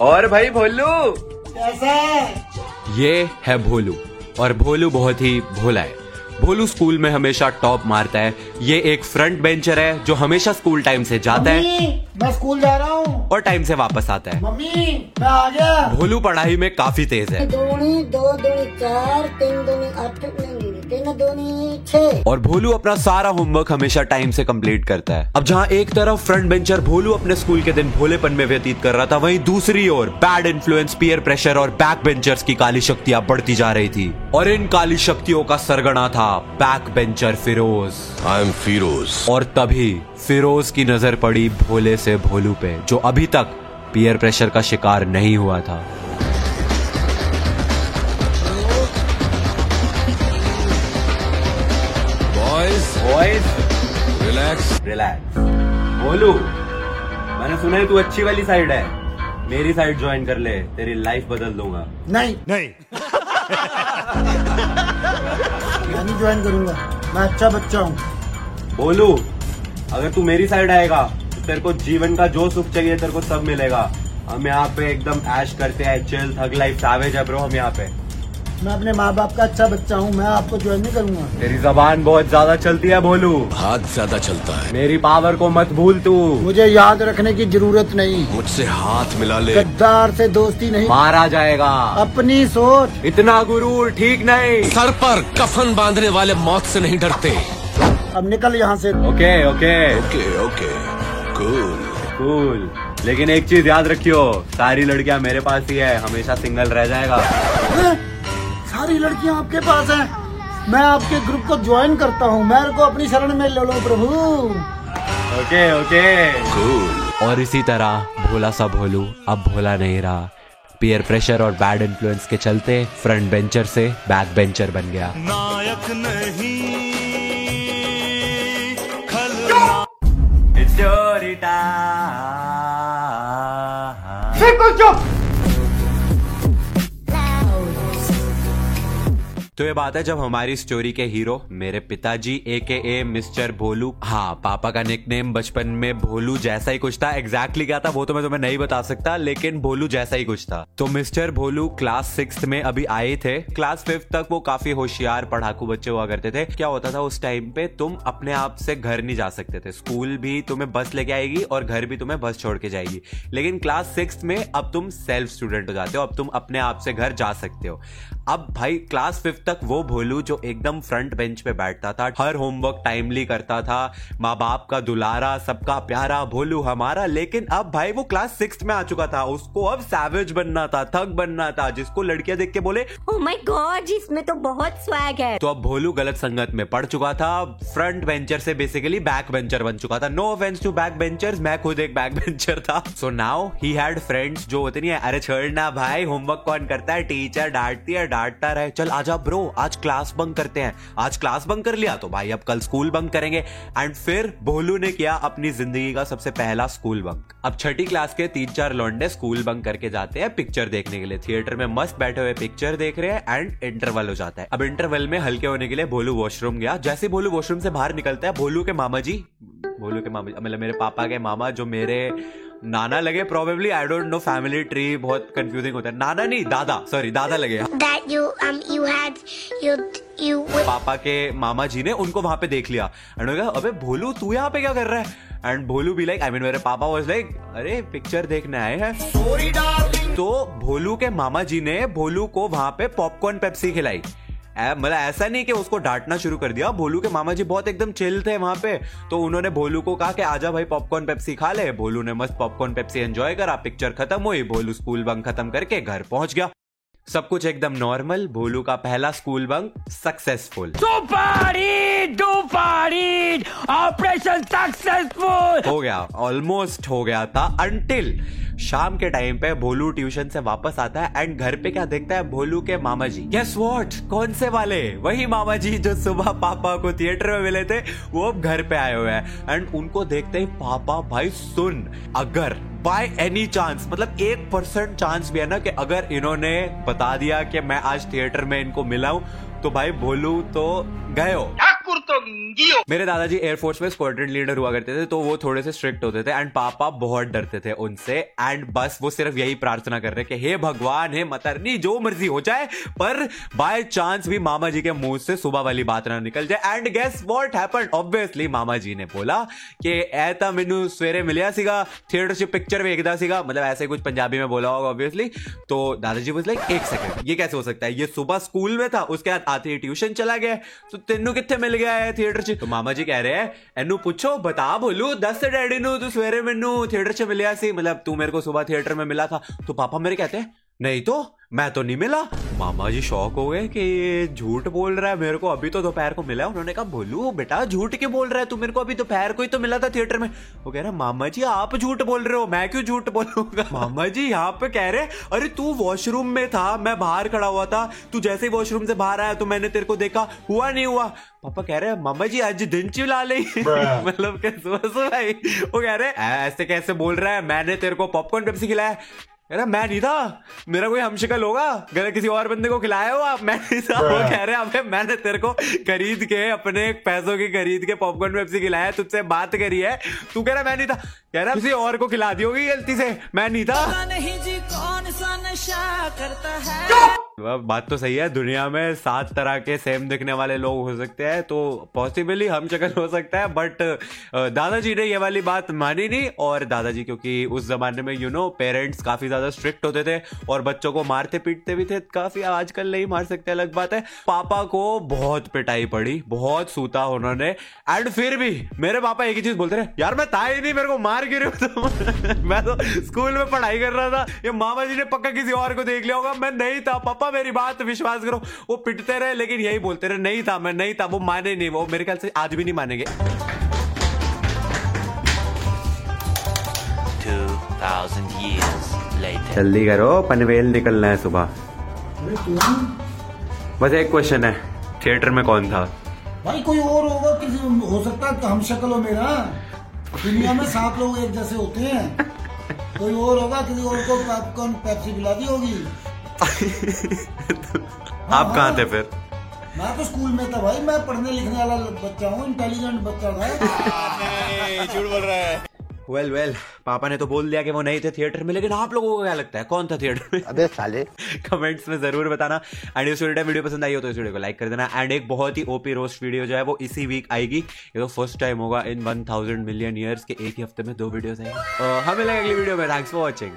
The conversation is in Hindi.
और भाई भोलू? कैसा? ये है भोलू और भोलू बहुत ही भोला है। भोलू स्कूल में हमेशा टॉप मारता है। ये एक फ्रंट बेंचर है जो हमेशा स्कूल टाइम से जाता है मैं स्कूल जा रहा हूँ। और टाइम से वापस आता है। मम्मी मैं आ गया। भोलू पढ़ाई में काफ़ी तेज है। दूनी दो दूनी चार तीन दूनी आठ तीन दूनी छह और भोलू अपना सारा होमवर्क हमेशा टाइम से कंप्लीट करता है। अब जहाँ एक तरफ़ फ्रंट बेंचर भोलू अपने स्कूल के दिन भोलेपन में व्यतीत कर रहा था वहीं दूसरी ओर बैड इन्फ्लुएंस पीयर प्रेशर और बैक बेंचर्स की काली शक्तियाँ बढ़ती जा रही थी। और इन काली शक्तियों का सरगना था back bencher Firoz I am Firoz और तभी फिरोज की नज़र पड़ी भोले से भोलू पे जो अभी तक पीयर प्रेशर का शिकार नहीं हुआ था। बॉयज़ रिलैक्स रिलैक्स बोलू मैंने सुना है तू अच्छी वाली साइड है। मेरी साइड ज्वाइन कर ले तेरी लाइफ बदल दूँगा। नहीं। नहीं। मैं नहीं ज्वाइन करूँगा। मैं अच्छा बच्चा हूँ। बोलू अगर तू मेरी साइड आएगा तो तेरे को जीवन का जो सुख चाहिए तेरे को सब मिलेगा। हम यहाँ पे एकदम ऐश करते हैं चिल थग लाइफ सावेज है ब्रो हम यहाँ पे। मैं अपने माँ बाप का अच्छा बच्चा हूँ मैं आपको ज्वाइन नहीं करूँगा। तेरी जबान बहुत ज़्यादा चलती है बोलू हाथ ज़्यादा चलता है। मेरी पावर को मत भूल तू। मुझे याद रखने की ज़रूरत नहीं। मुझसे हाथ मिला ले। गद्दार से दोस्ती नहीं। मारा जाएगा। अपनी सोच। इतना गुरूर ठीक नहीं। सर पर कफन बांधने वाले मौत से नहीं डरते। अब निकल यहाँ से। Okay okay. Okay okay. Cool. Cool. लेकिन एक चीज़ याद रखियो सारी लड़कियाँ मेरे पास ही है हमेशा सिंगल रह जाएगा। हैं? सारी लड़कियाँ आपके पास हैं। मैं आपके ग्रुप को ज्वाइन करता हूँ। मेरे को अपनी शरण में ले लो प्रभु। ओके ओके और इसी तरह भोला सा भोलू अब भोला नहीं रहा। पीयर प्रेशर और बैड इन्फ्लुएंस के चलते फ्रंट बेंचर से बैक बेंचर बन गया। नायक नहीं। तो ये बात है, जब हमारी स्टोरी के हीरो मेरे पिताजी ए के ए मिस्टर भोलू हाँ पापा का निक नेम बचपन में भोलू जैसा ही कुछ था एग्जैक्टली क्या था, वो तो मैं तुम्हें नहीं बता सकता, लेकिन भोलू जैसा ही कुछ था। तो मिस्टर भोलू क्लास सिक्स में अभी आए थे। क्लास फिफ्थ तक वो काफ़ी होशियार, पढ़ाकू बच्चे हुआ करते थे। क्या होता था, उस टाइम पे तुम अपने आप से घर नहीं जा सकते थे। स्कूल भी तुम्हें बस लेके आएगी और घर भी तुम्हें बस छोड़ के जाएगी। लेकिन क्लास सिक्स में अब तुम सेल्फ स्टूडेंट हो जाते हो, अब तुम अपने आप से घर जा सकते हो। अब भाई क्लास फिफ्थ तक वो भोलू जो एकदम फ्रंट बेंच पे बैठता था हर होमवर्क टाइमली करता था माँ बाप का दुलारा सबका प्यारा भोलू हमारा लेकिन अब भाई वो क्लास सिक्स में आ चुका था उसको अब सैवेज बनना था थग बनना था जिसको लड़कियाँ देख के बोले ओ माय गॉड इसमें तो बहुत स्वैग है। तो अब भोलू गलत संगत में पड़ चुका था फ्रंट बेंचर से बेसिकली बैक बेंचर बन चुका था। No offence to back bencher मैं खुद एक बैक बेंचर था। So now he had friends जो होते नहीं है अरे छोड़ना भाई होमवर्क कौन करता है? टीचर डांटती है डांटता रहे, चल, आजा ब्रो आज क्लास बंक करते हैं। आज क्लास बंक कर लिया? तो भाई, अब कल स्कूल बंक करेंगे। एंड फिर भोलू ने किया अपनी ज़िंदगी का सबसे पहला स्कूल बंक अब छठी क्लास के तीन चार लौंडे स्कूल बंक करके जाते हैं पिक्चर देखने के लिए। थिएटर में मस्त बैठे हुए पिक्चर देख रहे हैं एंड इंटरवल हो जाता है। अब इंटरवल में हल्के होने के लिए भोलू वॉशरूम गया। जैसे भोलू वॉशरूम से बाहर निकलता है भोलू के मामा जी भोलू के मामा मतलब मेरे पापा के मामा जो मेरे नाना लगे probably I don't know family tree बहुत कंफ्यूजिंग होता है। नाना नहीं दादा सॉरी दादा लगे that you um you had you you पापा के मामा जी ने उनको वहाँ पे देख लिया। एंड कहा अबे भोलू तू यहाँ पे क्या कर रहा है? एंड भोलू भी लाइक आई मीन मेरे पापा वाज लाइक अरे पिक्चर देखने आए हैं। तो भोलू के मामा जी ने भोलू को वहाँ पे पॉपकॉर्न पेप्सी खिलाई। मतलब ऐसा नहीं कि उसको डांटना शुरू कर दिया। भोलू के मामा जी बहुत एकदम चिल थे वहाँ पे। तो उन्होंने भोलू को कहा कि, आजा भाई पॉपकॉर्न पेप्सी खा ले। भोलू ने मस्त पॉपकॉर्न पेप्सी एंजॉय करा। पिक्चर खत्म हुई। भोलू स्कूल बंक खत्म करके घर पहुँच गया। सब कुछ एकदम नॉर्मल भोलू का पहला school bunk successful operation successful हो गया. ऑलमोस्ट हो गया था. अंटिल शाम के टाइम पे भोलू ट्यूशन से वापस आता है एंड घर पे क्या देखता है? भोलू के मामा जी गेस व्हाट कौन से वाले? वही मामा जी जो सुबह पापा को थिएटर में मिले थे, वो अब घर पे आए हुए हैं. एंड उनको देखते ही पापा, भाई सुन, अगर बाय एनी चांस मतलब एक परसेंट चांस भी है ना कि अगर इन्होंने बता दिया कि मैं आज थिएटर में इनको मिला हूँ तो भाई भोलू तो गए मेरे दादाजी एयरफोर्स में स्क्वाड्रन लीडर हुआ करते थे तो वो थोड़े से स्ट्रिक्ट होते थे एंड पापा बहुत डरते थे उनसे एंड बस वो सिर्फ यही प्रार्थना कर रहे कि हे भगवान हे मतरनी जो मर्जी हो जाए पर बाय चांस भी मामा जी के मुंह से सुबह वाली बात ना निकल जाए and guess what happened obviously मामा जी ने बोला कि ऐ ਤਾਂ ਮੈਨੂੰ ਸਵੇਰੇ ਮਿਲਿਆ ਸੀਗਾ थिएटर 'ਚ पिक्चर ਵੇਖਦਾ ਸੀਗਾ मतलब ऐसे कुछ पंजाबी में बोला होगा ऑब्वियसली तो दादाजी वाज लाइक एक सेकंड ये कैसे हो सकता है ये सुबह स्कूल में था उसके बाद आते ही ट्यूशन चला गया तो तेनू कितने मिल गया है थिएटर तो मामा जी कह रहे हैं एनू पूछो बता बोलू दस डैडी नु तू सवेरे मेनू थिएटर च मिलिया मतलब तू मेरे को सुबह थिएटर में मिला था तो पापा मेरे कहते हैं नहीं तो मैं तो नहीं मिला। मामा जी शौक हो गए कि ये झूठ बोल रहा है मेरे को अभी तो दोपहर को मिला है। उन्होंने कहा बोलू बेटा झूठ क्यों बोल रहा है? तू मेरे को अभी दोपहर को ही तो मिला था थिएटर में। वो कह रहा मामा जी आप झूठ बोल रहे हो मैं क्यों झूठ बोलूँगा? मामा जी यहाँ पे कह रहे अरे तू वॉशरूम में था मैं बाहर खड़ा हुआ था। तू जैसे ही वॉशरूम से बाहर आया तो मैंने तेरे को देखा हुआ नहीं हुआ। पापा कह रहे हैं मामा जी आज दिन चिल्ला ले। मतलब सुबह सुबह वो कह रहे ऐसे कैसे बोल रहा है? मैंने तेरे को पॉपकॉर्न पेप्सी खिलाया रहा मैं नहीं था। मेरा कोई हमशिकल होगा? अगर किसी और बंदे को खिलाया हो आप मैं नहीं था। वो कह रहे हैं अबे मैंने तेरे को खरीद के अपने पैसों की खरीद के पॉपकॉर्न पेप्सी खिलाया तुझसे बात करी है। तू कह रहा मैं नहीं था। कह रहा किसी और को खिला दी होगी गलती से। मैं नहीं था। नहीं जी कौन सा नशा करता है। बात तो सही है। दुनिया में सात तरह के सेम दिखने वाले लोग हो सकते हैं तो पॉसिबली हम शक्ल हो सकता है बट दादाजी ने ये वाली बात मानी नहीं, और दादाजी क्योंकि उस जमाने में यू नो पेरेंट्स काफ़ी ज़्यादा स्ट्रिक्ट होते थे, और बच्चों को मारते पीटते भी थे, काफ़ी आजकल नहीं मार सकते, अलग बात है। पापा को बहुत पिटाई पड़ी, बहुत सूता उन्होंने एंड फिर भी मेरे पापा एक ही चीज़ बोलते रहे, यार, मैं था ही नहीं, मेरे को मार तुम? मैं तो स्कूल में पढ़ाई कर रहा था, ये मामा जी ने पक्का किसी और को देख लिया होगा, मैं नहीं था, पापा मेरी बात विश्वास करो। वो पिटते रहे लेकिन यही बोलते रहे नहीं था मैं नहीं था वो माने नहीं वो मेरे ख्याल से आज भी नहीं मानेंगे। 2000 years later. जल्दी करो पनवेल निकलना है सुबह। बस एक क्वेश्चन है थिएटर में कौन था? भाई कोई और होगा किसी हो सकता है हम शक्ल हो मेरा। दुनिया में सात लोग एक जैसे होते हैं। कोई और होगा किसी और को पॉपकॉर्न पेप्सी पिला दी होगी। आप कहाँ थे फिर? मैं तो स्कूल में था भाई मैं पढ़ने लिखने वाला बच्चा हूँ इंटेलिजेंट बच्चा था। झूठ बोल रहा है। वेल वेल पापा ने तो बोल दिया कि वो नहीं थे थिएटर में लेकिन आप लोगों को क्या लगता है? कौन था थिएटर में? अबे साले। कमेंट्स में ज़रूर बताना। एंड इस वीडियो वीडियो पसंद आई हो तो इस वीडियो को लाइक कर देना। एंड एक बहुत ही ओपी रोस्ट वीडियो जो है वो इसी वीक आएगी। ये तो फ़र्स्ट टाइम होगा इन 1000 मिलियन ईयर्स के एक ही हफ़्ते में दो वीडियोस आएँगे। हमें लगे अगली वीडियो में। Thanks for watching